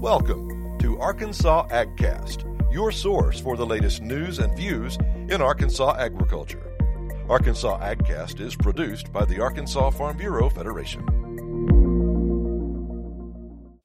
Welcome to Arkansas AgCast, your source for the latest news and views in Arkansas agriculture. Arkansas AgCast is produced by the Arkansas Farm Bureau Federation.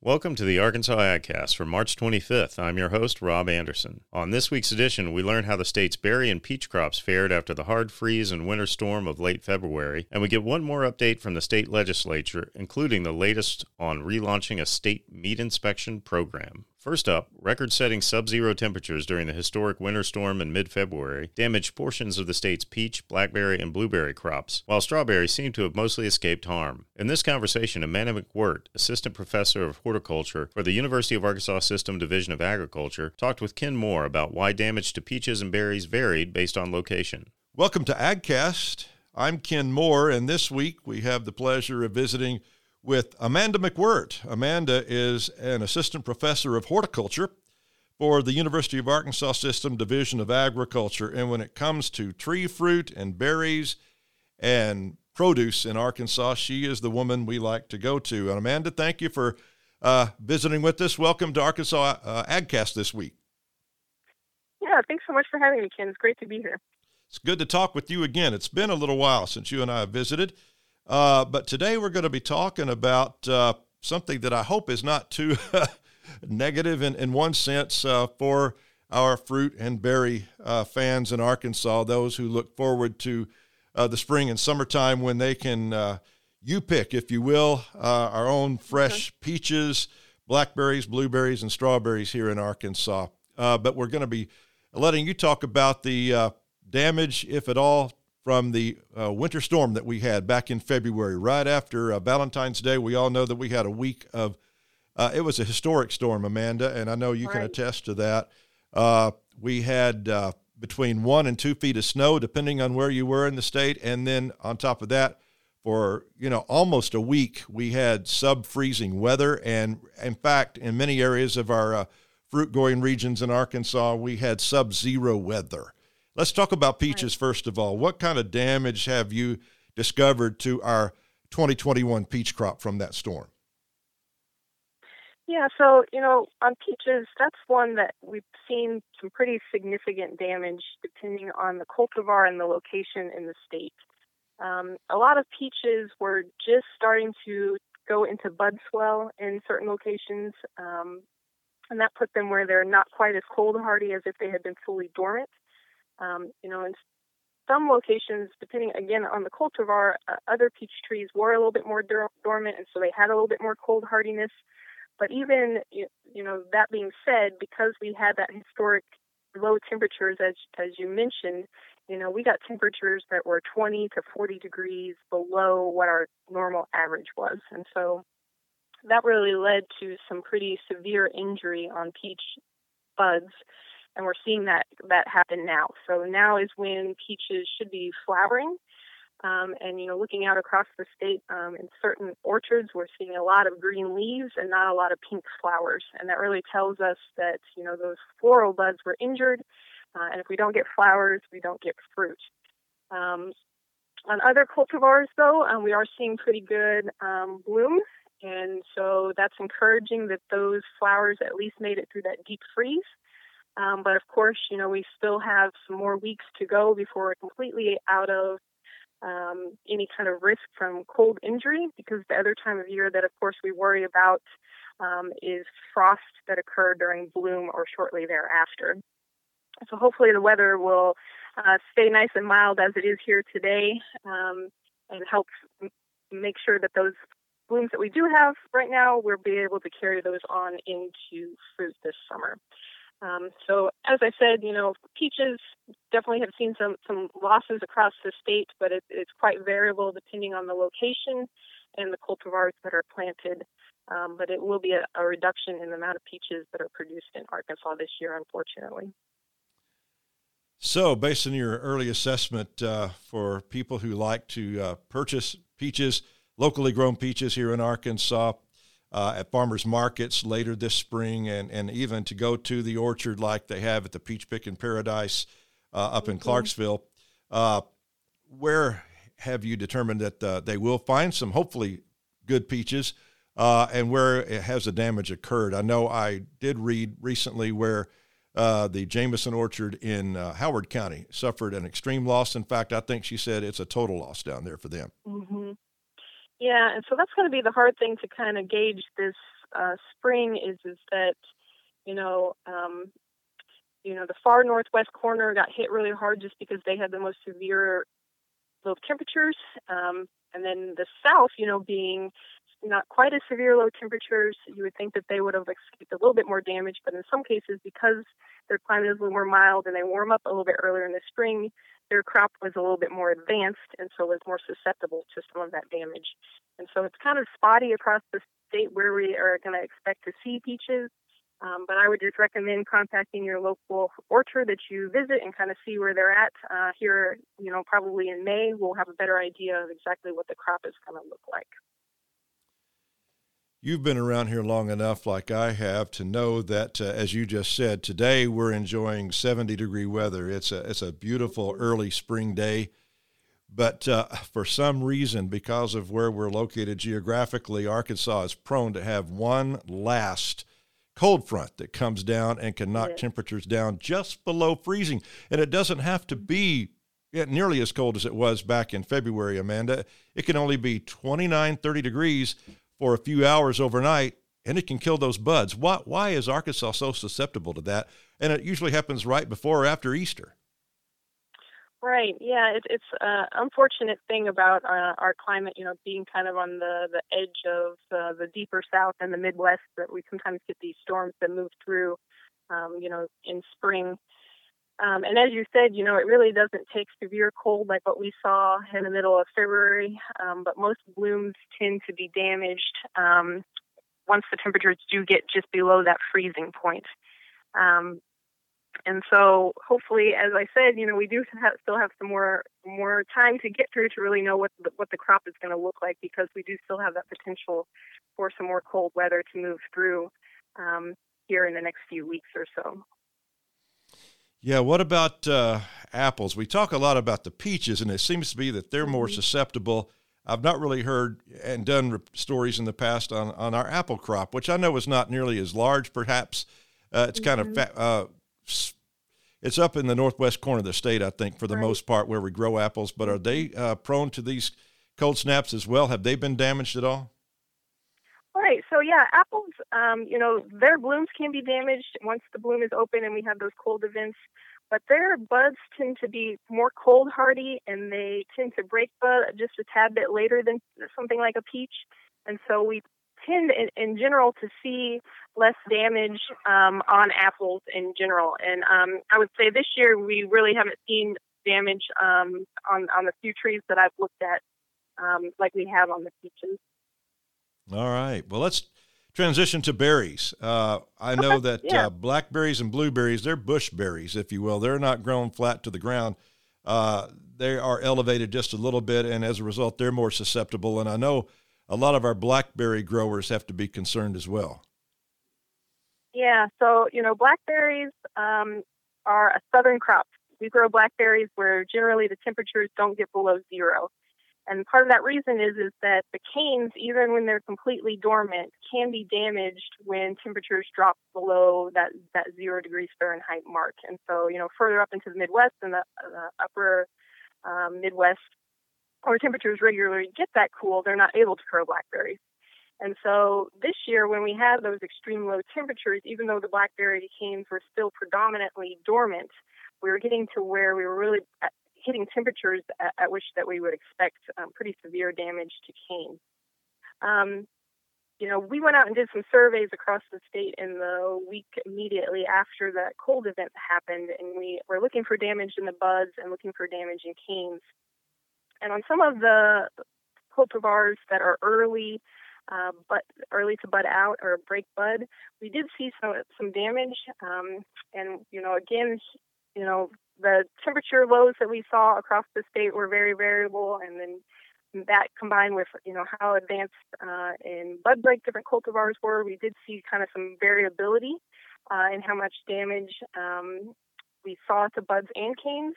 Welcome to the Arkansas AgCast for March 25th. I'm your host, Rob Anderson. On this week's edition, we learn how the state's berry and peach crops fared after the hard freeze and winter storm of late February, and we get one more update from the state legislature, including the latest on relaunching a state meat inspection program. First up, record setting sub zero temperatures during the historic winter storm in mid February damaged portions of the state's peach, blackberry, and blueberry crops, while strawberries seem to have mostly escaped harm. In this conversation, Amanda McWhirt, assistant professor of horticulture for the University of Arkansas System Division of Agriculture, talked with Ken Moore about why damage to peaches and berries varied based on location. Welcome to AgCast. I'm Ken Moore, and this week we have the pleasure of visiting with Amanda McWhirt. Amanda is an assistant professor of horticulture for the University of Arkansas System Division of Agriculture. And when it comes to tree fruit and berries and produce in Arkansas, she is the woman we like to go to. And Amanda, thank you for uh, visiting with us. Welcome to Arkansas uh, AgCast this week. Yeah, thanks so much for having me, Ken. It's great to be here. It's good to talk with you again. It's been a little while since you and I have visited. Uh, but today we're going to be talking about uh, something that I hope is not too negative in, in one sense uh, for our fruit and berry uh, fans in Arkansas, those who look forward to uh, the spring and summertime when they can, uh, you pick, if you will, our own fresh okay. peaches, blackberries, blueberries, and strawberries here in Arkansas. but we're going to be letting you talk about the damage, if at all, from the uh, winter storm that we had back in February, right after uh, Valentine's Day. We all know that we had a week of, uh, it was a historic storm, Amanda, and I know you right. can attest to that. Uh, we had uh, between one and two feet of snow, depending on where you were in the state. And then on top of that, for you know almost a week, we had sub freezing weather. And in fact, in many areas of our uh, fruit growing regions in Arkansas, we had sub zero weather. Let's talk about peaches first of all. What kind of damage have you discovered to our 2021 peach crop from that storm? Yeah, so, you know, on peaches, that's one that we've seen some pretty significant damage depending on the cultivar and the location in the state. Um, a lot of peaches were just starting to go into bud swell in certain locations, um, and that put them where they're not quite as cold hardy as if they had been fully dormant. Um, you know, in some locations, depending again on the cultivar, uh, other peach trees were a little bit more dormant, and so they had a little bit more cold hardiness. But even you know that being said, because we had that historic low temperatures, as as you mentioned, you know we got temperatures that were 20 to 40 degrees below what our normal average was, and so that really led to some pretty severe injury on peach buds and we're seeing that that happen now. So now is when peaches should be flowering. Um, and you know, looking out across the state, um, in certain orchards, we're seeing a lot of green leaves and not a lot of pink flowers, and that really tells us that you know those floral buds were injured, uh, and if we don't get flowers, we don't get fruit. Um, on other cultivars, though, um, we are seeing pretty good um, bloom, and so that's encouraging that those flowers at least made it through that deep freeze. Um, but of course, you know, we still have some more weeks to go before we're completely out of um, any kind of risk from cold injury because the other time of year that, of course, we worry about um, is frost that occurred during bloom or shortly thereafter. So hopefully the weather will uh, stay nice and mild as it is here today um, and help make sure that those blooms that we do have right now, we'll be able to carry those on into fruit this summer. Um, so as I said, you know, peaches definitely have seen some some losses across the state, but it, it's quite variable depending on the location and the cultivars that are planted. Um, but it will be a, a, reduction in the amount of peaches that are produced in Arkansas this year, unfortunately. So, based on your early assessment uh, for people who like to uh, purchase peaches, locally grown peaches here in Arkansas, uh, at farmers markets later this spring, and, and even to go to the orchard like they have at the Peach Picking Paradise uh, up in mm-hmm. Clarksville. Uh, where have you determined that uh, they will find some hopefully good peaches? uh, and where has the damage occurred. I know I did read recently where uh, the Jameson Orchard in uh, Howard County suffered an extreme loss. In fact, I think she said it's a total loss down there for them. Mm-hmm. Yeah, and so that's going to be the hard thing to kind of gauge this uh, spring is is that you know um, you know the far northwest corner got hit really hard just because they had the most severe low temperatures, um, and then the south, you know, being not quite as severe low temperatures, you would think that they would have escaped a little bit more damage, but in some cases, because their climate is a little more mild and they warm up a little bit earlier in the spring, their crop was a little bit more advanced and so was more susceptible to some of that damage. And so it's kind of spotty across the state where we are going to expect to see peaches. Um, but I would just recommend contacting your local orchard that you visit and kind of see where they're at. Uh, here, you know, probably in May, we'll have a better idea of exactly what the crop is going to look like. You've been around here long enough, like I have, to know that, uh, as you just said, today we're enjoying 70 degree weather. It's a it's a beautiful early spring day, but uh, for some reason, because of where we're located geographically, Arkansas is prone to have one last cold front that comes down and can knock yeah. temperatures down just below freezing, and it doesn't have to be nearly as cold as it was back in February, Amanda. It can only be 29, 30 degrees for a few hours overnight and it can kill those buds. Why, why is Arkansas so susceptible to that? And it usually happens right before or after Easter. Right. Yeah. It, it's an unfortunate thing about uh, our climate, you know, being kind of on the, the edge of uh, the deeper south and the Midwest that we sometimes get these storms that move through, um, you know, in spring. Um, and as you said, you know, it really doesn't take severe cold like what we saw in the middle of February, um, but most blooms tend to be damaged um, once the temperatures do get just below that freezing point. Um, and so, hopefully, as I said, you know, we do have, still have some more more time to get through to really know what the, what the crop is going to look like because we do still have that potential for some more cold weather to move through um, here in the next few weeks or so. Yeah, what about uh, apples? We talk a lot about the peaches, and it seems to be that they're more mm-hmm. susceptible. I've not really heard and done stories in the past on, on our apple crop, which I know is not nearly as large. Perhaps uh, it's kind mm-hmm. of fa- uh, it's up in the northwest corner of the state, I think, for the right. most part, where we grow apples. But are they uh, prone to these cold snaps as well? Have they been damaged at all? Yeah, apples, um, you know, their blooms can be damaged once the bloom is open and we have those cold events. But their buds tend to be more cold hardy and they tend to break bud just a tad bit later than something like a peach. And so we tend, in, in general, to see less damage um, on apples in general. And um, I would say this year we really haven't seen damage um, on on the few trees that I've looked at, um, like we have on the peaches. All right. Well, let's transition to berries. Uh, I know that yeah. uh, blackberries and blueberries, they're bush berries, if you will. They're not grown flat to the ground. Uh, they are elevated just a little bit, and as a result, they're more susceptible. And I know a lot of our blackberry growers have to be concerned as well. Yeah, so, you know, blackberries um, are a southern crop. We grow blackberries where generally the temperatures don't get below zero. And part of that reason is is that the canes, even when they're completely dormant, can be damaged when temperatures drop below that, that zero degrees Fahrenheit mark. And so, you know, further up into the Midwest and the, upper um, Midwest, where temperatures regularly get that cool, they're not able to grow blackberries. And so this year, when we had those extreme low temperatures, even though the blackberry canes were still predominantly dormant, we were getting to where we were really hitting temperatures at, at which that we would expect um, pretty severe damage to cane. Um, you know, we went out and did some surveys across the state in the week immediately after that cold event happened, and we were looking for damage in the buds and looking for damage in canes. And on some of the cultivars that are early, uh, but early to bud out or break bud, we did see some some damage. Um, and you know, again, you know, the temperature lows that we saw across the state were very variable, and then that combined with you know how advanced uh, in bud break different cultivars were, we did see kind of some variability uh, in how much damage um, we saw to buds and canes.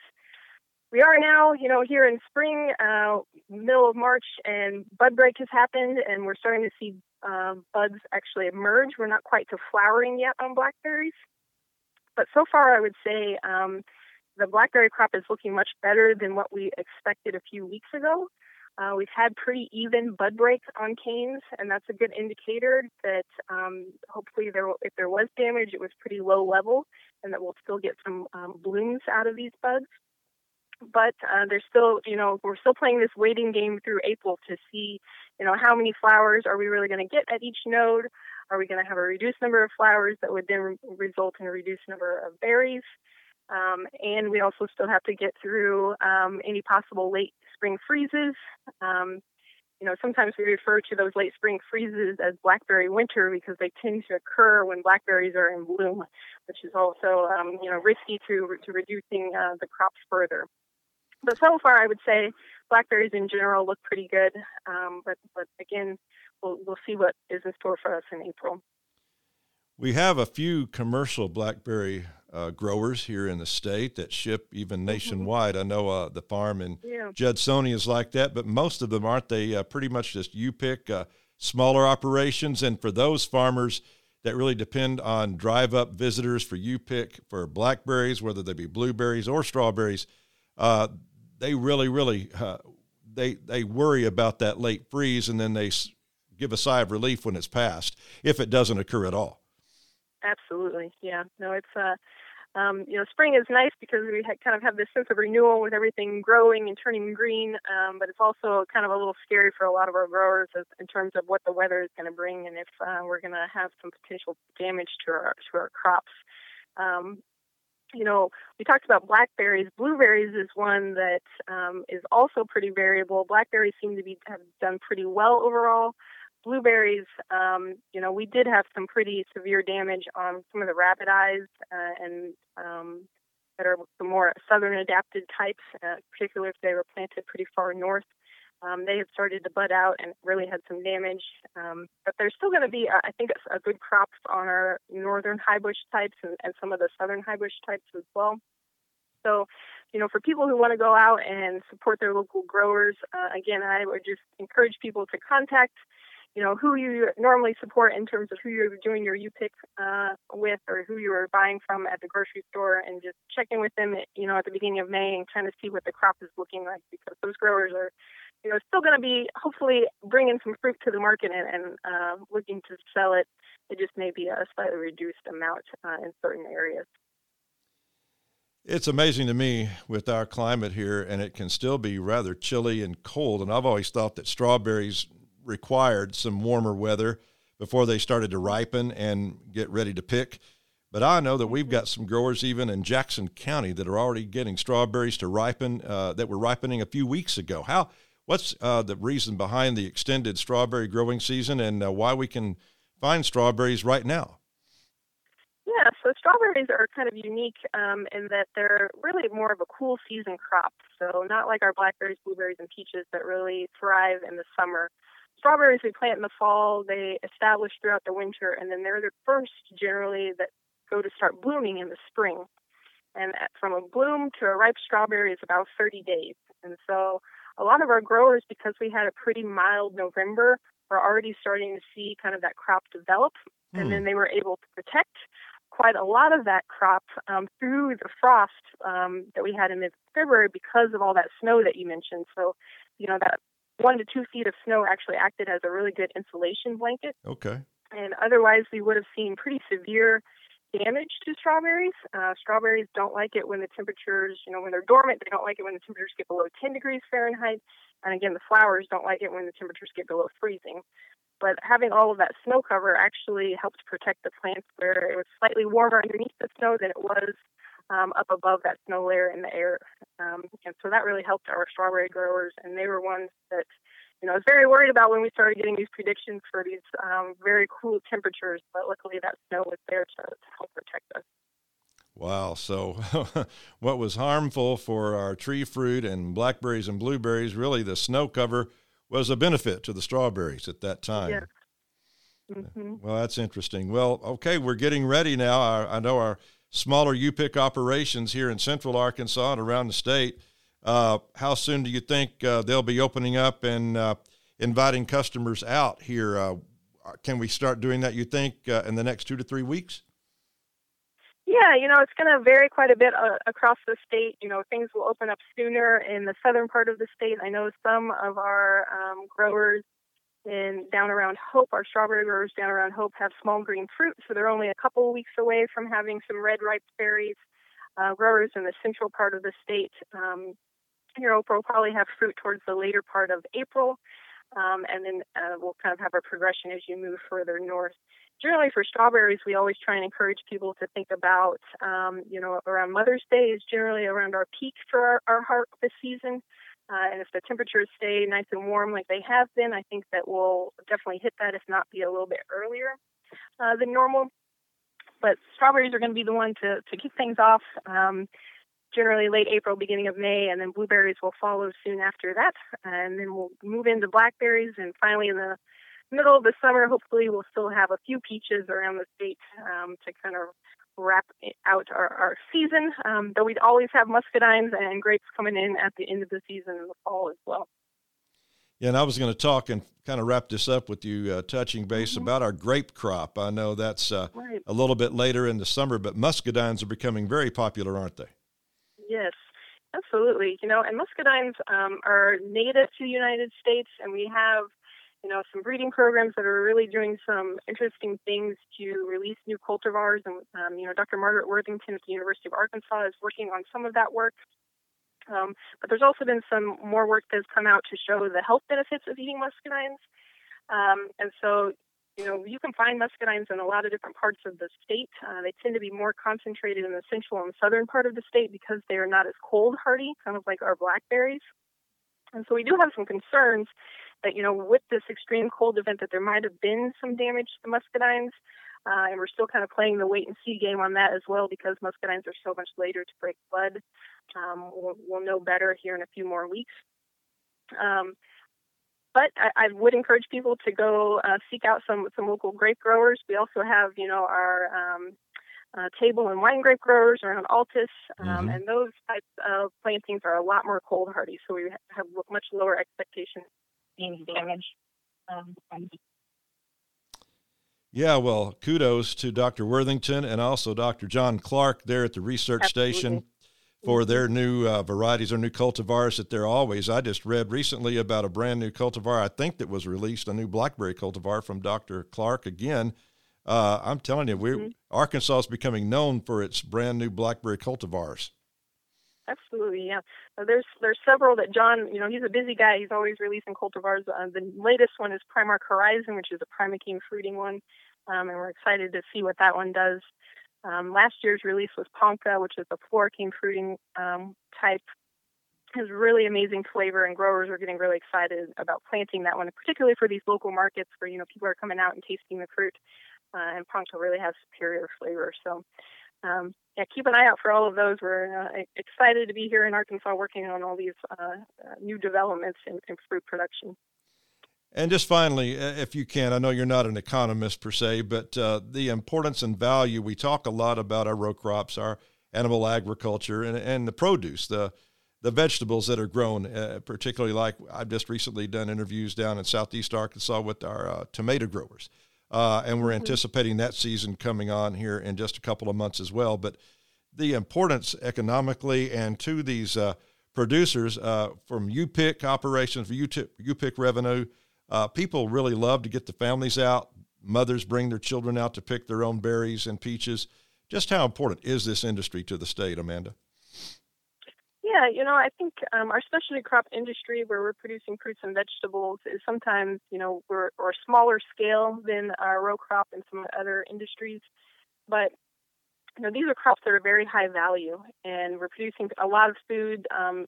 We are now, you know, here in spring, uh, middle of March, and bud break has happened, and we're starting to see uh, buds actually emerge. We're not quite to flowering yet on blackberries, but so far I would say um, the blackberry crop is looking much better than what we expected a few weeks ago. Uh, we've had pretty even bud break on canes, and that's a good indicator that um, hopefully there, if there was damage, it was pretty low level, and that we'll still get some um, blooms out of these buds. But uh, there's still, you know, we're still playing this waiting game through April to see, you know, how many flowers are we really going to get at each node? Are we going to have a reduced number of flowers that would then re- result in a reduced number of berries? Um, and we also still have to get through um, any possible late spring freezes. Um, you know, sometimes we refer to those late spring freezes as blackberry winter because they tend to occur when blackberries are in bloom, which is also, um, you know, risky to, to reducing uh, the crops further. But so far, I would say blackberries in general look pretty good. Um, but, but again, we'll, we'll see what is in store for us in April. We have a few commercial blackberry uh, growers here in the state that ship even mm-hmm. nationwide. Mm-hmm. I know uh, the farm in yeah. Judsonia is like that, but most of them aren't. They uh, pretty much just you pick uh, smaller operations, and for those farmers that really depend on drive up visitors for you pick for blackberries, whether they be blueberries or strawberries, uh, they really, really uh, they they worry about that late freeze, and then they give a sigh of relief when it's passed, if it doesn't occur at all. Absolutely, yeah. No, it's uh, um, you know, spring is nice because we ha- kind of have this sense of renewal with everything growing and turning green. Um, but it's also kind of a little scary for a lot of our growers as, in terms of what the weather is going to bring and if uh, we're going to have some potential damage to our to our crops. Um, you know, we talked about blackberries. Blueberries is one that um, is also pretty variable. Blackberries seem to be have done pretty well overall blueberries, um, you know, we did have some pretty severe damage on some of the rabbit eyes uh, and um, that are the more southern adapted types, uh, particularly if they were planted pretty far north. Um, they have started to bud out and really had some damage. Um, but there's still going to be, uh, I think, a good crop on our northern high bush types and, and some of the southern high bush types as well. So, you know, for people who want to go out and support their local growers, uh, again, I would just encourage people to contact you know who you normally support in terms of who you're doing your U pick uh, with or who you are buying from at the grocery store, and just checking with them, you know, at the beginning of May and trying to see what the crop is looking like because those growers are, you know, still going to be hopefully bringing some fruit to the market and, and uh, looking to sell it. It just may be a slightly reduced amount uh, in certain areas. It's amazing to me with our climate here, and it can still be rather chilly and cold. And I've always thought that strawberries required some warmer weather before they started to ripen and get ready to pick. But I know that we've got some growers even in Jackson County that are already getting strawberries to ripen uh, that were ripening a few weeks ago. How? What's uh, the reason behind the extended strawberry growing season and uh, why we can find strawberries right now? Yeah, so strawberries are kind of unique um, in that they're really more of a cool season crop. So not like our blackberries, blueberries, and peaches that really thrive in the summer strawberries we plant in the fall, they establish throughout the winter, and then they're the first generally that go to start blooming in the spring. And from a bloom to a ripe strawberry is about 30 days. And so a lot of our growers, because we had a pretty mild November, are already starting to see kind of that crop develop. Mm. And then hmm. they were able to protect quite a lot of that crop um, through the frost um, that we had in mid-February because of all that snow that you mentioned. So, you know, that one to two feet of snow actually acted as a really good insulation blanket. Okay. And otherwise, we would have seen pretty severe damage to strawberries. Uh, strawberries don't like it when the temperatures, you know, when they're dormant, they don't like it when the temperatures get below 10 degrees Fahrenheit. And again, the flowers don't like it when the temperatures get below freezing. But having all of that snow cover actually helped protect the plants where it was slightly warmer underneath the snow than it was um, up above that snow layer in the air. Um, and so that really helped our strawberry growers, and they were ones that, you know, I was very worried about when we started getting these predictions for these um, very cool temperatures. But luckily, that snow was there to, to help protect us. Wow. So, what was harmful for our tree fruit and blackberries and blueberries, really the snow cover was a benefit to the strawberries at that time. Yes. Mm-hmm. Well, that's interesting. Well, okay, we're getting ready now. I, I know our smaller U-pick operations here in central Arkansas and around the state. Uh, how soon do you think uh, they'll be opening up and uh, inviting customers out here? Uh, can we start doing that? You think uh, in the next two to three weeks? Yeah, you know, it's going to vary quite a bit uh, across the state. You know, things will open up sooner in the southern part of the state. I know some of our um, growers in down around Hope, our strawberry growers down around Hope have small green fruit, so they're only a couple weeks away from having some red ripe berries. Uh, growers in the central part of the state, um, Hope will probably have fruit towards the later part of April, um, and then uh, we'll kind of have a progression as you move further north. Generally, for strawberries, we always try and encourage people to think about, um, you know, around Mother's Day is generally around our peak for our, our harvest season. Uh, and if the temperatures stay nice and warm like they have been, I think that we'll definitely hit that, if not be a little bit earlier uh, than normal. But strawberries are going to be the one to, to kick things off. Um, generally late April, beginning of May, and then blueberries will follow soon after that. And then we'll move into blackberries, and finally in the middle of the summer, hopefully we'll still have a few peaches around the state um, to kind of wrap out our, our season. Um, though we'd always have muscadines and grapes coming in at the end of the season in the fall as well. Yeah, and I was going to talk and kind of wrap this up with you, uh, touching base mm-hmm. about our grape crop. I know that's uh, right. a little bit later in the summer, but muscadines are becoming very popular, aren't they? Yes, absolutely. You know, and muscadines um, are native to the United States, and we have you know, some breeding programs that are really doing some interesting things to release new cultivars. And, um, you know, Dr. Margaret Worthington at the University of Arkansas is working on some of that work. Um, but there's also been some more work that's come out to show the health benefits of eating muscadines. Um, and so, you know, you can find muscadines in a lot of different parts of the state. Uh, they tend to be more concentrated in the central and southern part of the state because they are not as cold hardy, kind of like our blackberries. And so we do have some concerns that, you know, with this extreme cold event, that there might have been some damage to muscadines. Uh, and we're still kind of playing the wait and see game on that as well because muscadines are so much later to break bud. Um, we'll, we'll, know better here in a few more weeks. Um, but I, I, would encourage people to go uh, seek out some some local grape growers. We also have, you know, our um, uh, table and wine grape growers around Altus, um, mm-hmm. and those types of plantings are a lot more cold hardy, so we have much lower expectations any damage. Um, yeah, well, kudos to Dr. Worthington and also Dr. John Clark there at the research Absolutely. station for their mm-hmm. new uh, varieties or new cultivars that they're always. I just read recently about a brand new cultivar, I think that was released, a new blackberry cultivar from Dr. Clark again. Uh, I'm telling you, we mm-hmm. Arkansas is becoming known for its brand new blackberry cultivars. Absolutely, yeah. Uh, there's there's several that John, you know, he's a busy guy. He's always releasing cultivars. Uh, the latest one is Prime-Ark Horizon, which is a primocane fruiting one, um, and we're excited to see what that one does. Um, last year's release was Ponca, which is a floricane fruiting um, type. Has really amazing flavor, and growers are getting really excited about planting that one, particularly for these local markets where you know people are coming out and tasting the fruit. Uh, and Ponca really has superior flavor. So um, yeah, keep an eye out for all of those. We're uh, excited to be here in Arkansas working on all these uh, uh, new developments in, in, fruit production. And just finally, if you can, I know you're not an economist per se, but uh, the importance and value. We talk a lot about our row crops, our animal agriculture, and, and the produce, the the vegetables that are grown, uh, particularly like I've just recently done interviews down in southeast Arkansas with our uh, tomato growers uh, and we're mm-hmm. anticipating that season coming on here in just a couple of months as well. But the importance economically and to these uh, producers uh, from U-Pick operations, U-Pick revenue, uh, people really love to get the families out. Mothers bring their children out to pick their own berries and peaches. Just how important is this industry to the state, Amanda? Yeah, you know, I think um, our specialty crop industry, where we're producing fruits and vegetables, is sometimes, you know, we're or smaller scale than our row crop and some other industries, but you know, these are crops that are very high value, and we're producing a lot of food, um,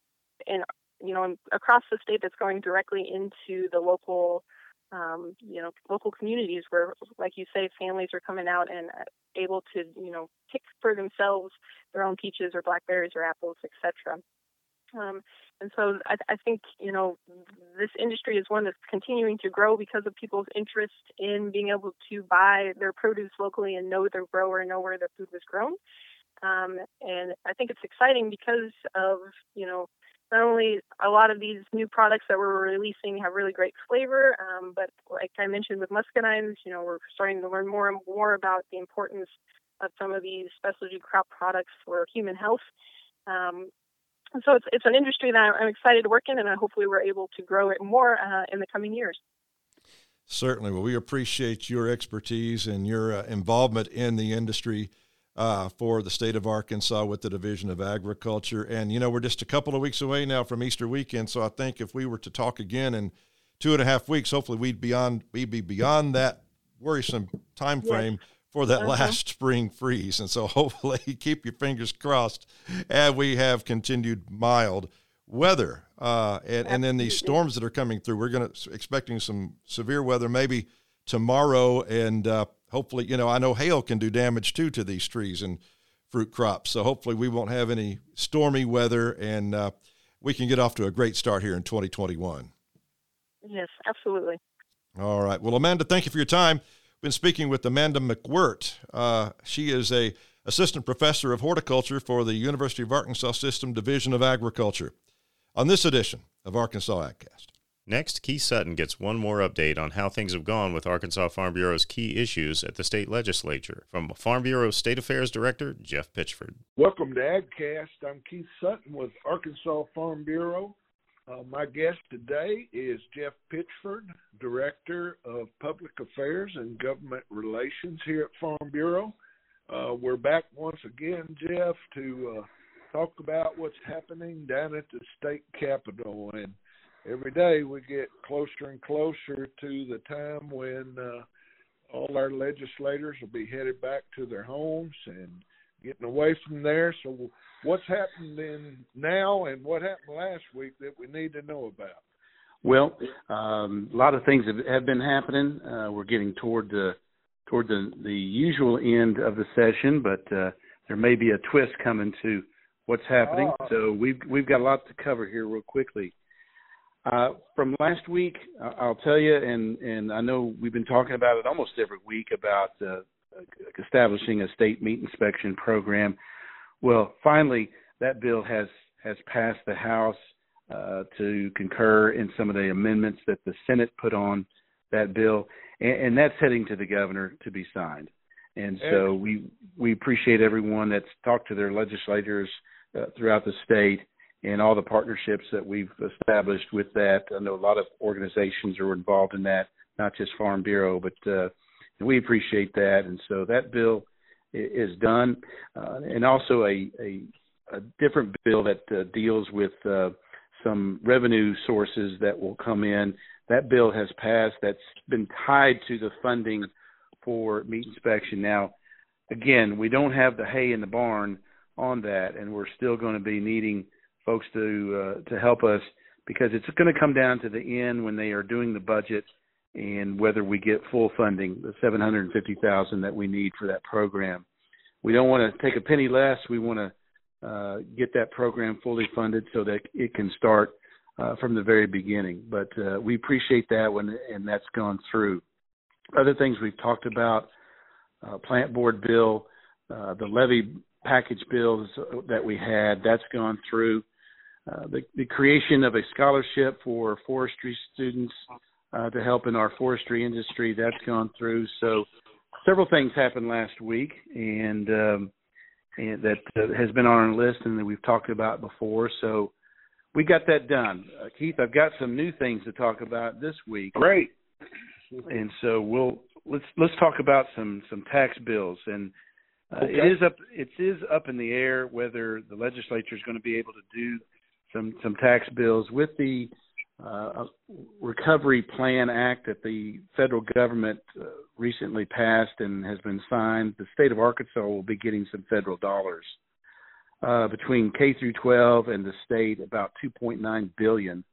and you know, across the state that's going directly into the local, um, you know, local communities where, like you say, families are coming out and uh, able to, you know, pick for themselves their own peaches or blackberries or apples, etc. Um, and so I, I, think you know this industry is one that's continuing to grow because of people's interest in being able to buy their produce locally and know their grower, know where their food was grown. Um, and I think it's exciting because of you know not only a lot of these new products that we're releasing have really great flavor, um, but like I mentioned with muscadines, you know, we're starting to learn more and more about the importance of some of these specialty crop products for human health. Um, and so it's it's an industry that I'm excited to work in, and I hopefully we're able to grow it more uh, in the coming years. Certainly. Well, we appreciate your expertise and your uh, involvement in the industry uh, for the state of Arkansas with the Division of Agriculture. And, you know, we're just a couple of weeks away now from Easter weekend. So I think if we were to talk again in two and a half weeks, hopefully we'd, beyond, we'd be beyond that worrisome time frame. Yes. For that uh-huh. last spring freeze. And so hopefully keep your fingers crossed and we have continued mild weather. Uh, and, and then these storms that are coming through, we're going to expecting some severe weather maybe tomorrow and uh, hopefully, you know, I know hail can do damage too to these trees and fruit crops. So hopefully we won't have any stormy weather and uh, we can get off to a great start here in 2021. Yes, absolutely. All right. Well, Amanda, thank you for your time. We've been speaking with Amanda McWhirt. Uh, she is a assistant professor of horticulture for the University of Arkansas System Division of Agriculture. On this edition of Arkansas AgCast. Next, Keith Sutton gets one more update on how things have gone with Arkansas Farm Bureau's key issues at the state legislature. From Farm Bureau State Affairs Director Jeff Pitchford. Welcome to AgCast. I'm Keith Sutton with Arkansas Farm Bureau. Uh, my guest today is Jeff Pitchford, Director of Public Affairs and Government Relations here at Farm Bureau. Uh, we're back once again, Jeff, to uh, talk about what's happening down at the state capitol. And every day we get closer and closer to the time when uh, all our legislators will be headed back to their homes and getting away from there. So, what's happening now, and what happened last week that we need to know about? Well, um, a lot of things have, have been happening. Uh, we're getting toward the toward the the usual end of the session, but uh, there may be a twist coming to what's happening. Oh. So we've we've got a lot to cover here real quickly. Uh, from last week, I'll tell you, and and I know we've been talking about it almost every week about uh, establishing a state meat inspection program. Well, finally, that bill has has passed the House uh, to concur in some of the amendments that the Senate put on that bill, and, and that's heading to the governor to be signed. And so we we appreciate everyone that's talked to their legislators uh, throughout the state and all the partnerships that we've established with that. I know a lot of organizations are involved in that, not just Farm Bureau, but uh, we appreciate that. And so that bill is done, uh, and also a, a, a different bill that uh, deals with uh, some revenue sources that will come in. That bill has passed. That's been tied to the funding for meat inspection. Now, again, we don't have the hay in the barn on that, and we're still going to be needing folks to uh, to help us because it's going to come down to the end when they are doing the budget and whether we get full funding, the 750,000 that we need for that program. We don't want to take a penny less. We want to uh, get that program fully funded so that it can start uh, from the very beginning. But uh, we appreciate that when and that's gone through. Other things we've talked about: uh, plant board bill, uh, the levy package bills that we had. That's gone through. Uh, the, the creation of a scholarship for forestry students uh, to help in our forestry industry. That's gone through. So several things happened last week, and, um, and that uh, has been on our list and that we've talked about before. So we got that done. Uh, Keith, I've got some new things to talk about this week. Great. And so we'll let's let's talk about some some tax bills and. Uh, okay. It is up. It is up in the air whether the legislature is going to be able to do some some tax bills with the uh, Recovery Plan Act that the federal government uh, recently passed and has been signed. The state of Arkansas will be getting some federal dollars uh, between K through 12 and the state, about 2.9 billion,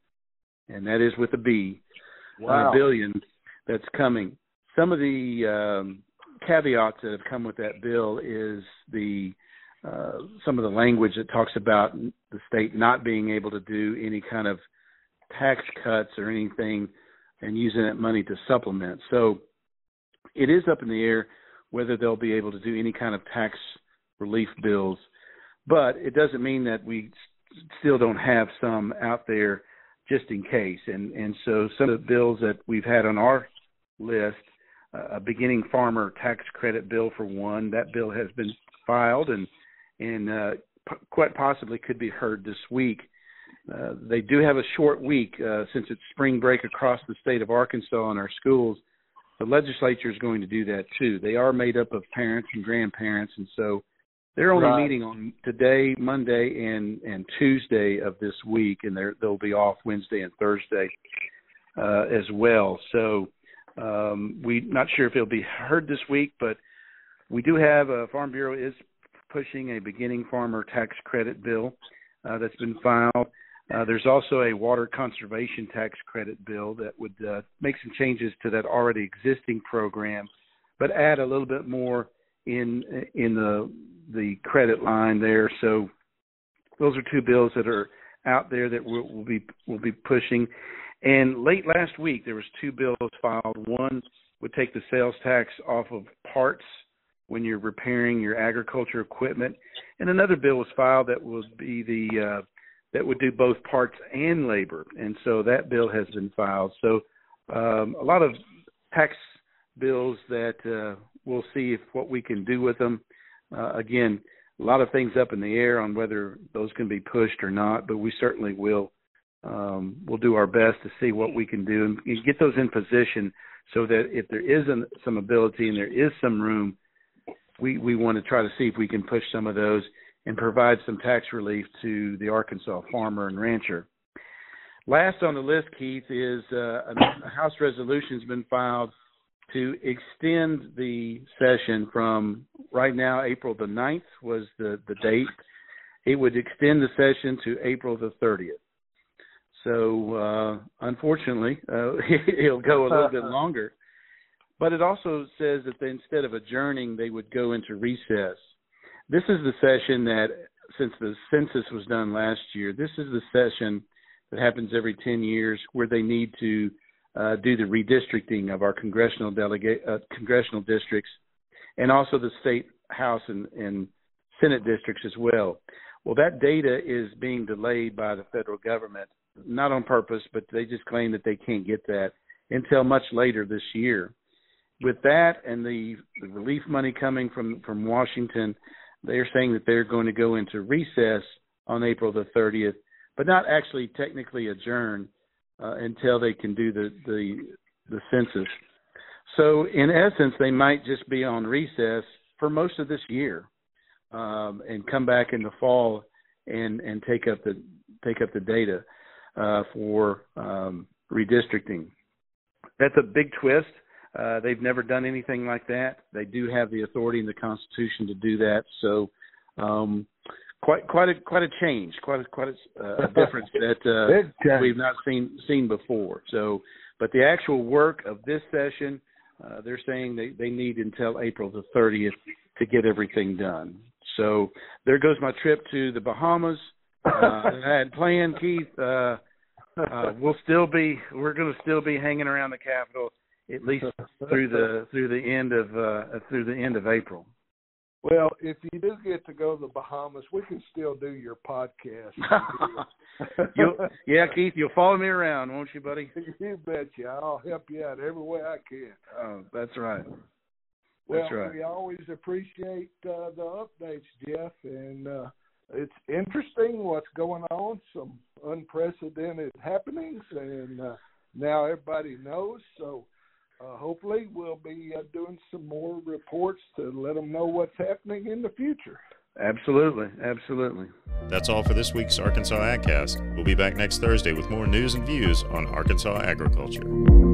and that is with a B, uh, wow. billion that's coming. Some of the um, caveats that have come with that bill is the uh, some of the language that talks about the state not being able to do any kind of tax cuts or anything and using that money to supplement. So it is up in the air whether they'll be able to do any kind of tax relief bills. But it doesn't mean that we still don't have some out there just in case. And and so some of the bills that we've had on our list, a beginning farmer tax credit bill for one, that bill has been filed and and uh, p- quite possibly could be heard this week. Uh, they do have a short week uh, since it's spring break across the state of Arkansas in our schools. The legislature is going to do that too. They are made up of parents and grandparents, and so they're only Right. meeting on today, Monday, and and Tuesday of this week, and they're, they'll be off Wednesday and Thursday uh, as well. So um, we're not sure if it'll be heard this week, but we do have a Farm Bureau is pushing a beginning farmer tax credit bill uh, that's been filed. Uh, there's also a water conservation tax credit bill that would uh, make some changes to that already existing program, but add a little bit more in in the the credit line there. So those are two bills that are out there that we'll, we'll be we'll be pushing. And late last week there was two bills filed. One would take the sales tax off of parts when you're repairing your agriculture equipment, and another bill was filed that would be the uh, that would do both parts and labor. And so that bill has been filed. So um, a lot of tax bills that uh, we'll see if what we can do with them. Uh, again, a lot of things up in the air on whether those can be pushed or not, but we certainly will. Um, we'll do our best to see what we can do and, get those in position so that if there is an, some ability and there is some room, we we want to try to see if we can push some of those and provide some tax relief to the Arkansas farmer and rancher. Last on the list, Keith, is uh, a House resolution has been filed to extend the session from right now, April the 9th was the, the date. It would extend the session to April the 30th. So, uh, unfortunately, uh, it'll go a little bit longer. But it also says that they, instead of adjourning, they would go into recess. This is the session that, since the census was done last year, this is the session that happens every 10 years where they need to uh, do the redistricting of our congressional delegate uh, congressional districts, and also the state house and, and senate districts as well. Well, that data is being delayed by the federal government, not on purpose, but they just claim that they can't get that until much later this year. With that and the, the relief money coming from from Washington, they're saying that they're going to go into recess on April the 30th, but not actually technically adjourn uh, until they can do the, the the census. So in essence, they might just be on recess for most of this year, um, and come back in the fall and and take up the take up the data uh, for um, redistricting. That's a big twist. Uh, they've never done anything like that. They do have the authority in the Constitution to do that. So, um, quite quite a quite a change, quite a quite a, uh, a difference that uh, we've not seen seen before. So, but the actual work of this session, uh, they're saying they they need until April the 30th to get everything done. So there goes my trip to the Bahamas. Uh, I had planned, Keith. Uh, uh, we'll still be we're going to still be hanging around the Capitol at least through the through the end of uh, through the end of April. Well, if you do get to go to the Bahamas, we can still do your podcast. you'll, yeah, Keith, you'll follow me around, won't you, buddy? you betcha. I'll help you out every way I can. Oh, that's right. Well, That's right. we always appreciate uh, the updates, Jeff, and uh, it's interesting what's going on. Some unprecedented happenings, and uh, now everybody knows. So uh, hopefully, we'll be uh, doing some more reports to let them know what's happening in the future. Absolutely, absolutely. That's all for this week's Arkansas AgCast. We'll be back next Thursday with more news and views on Arkansas agriculture.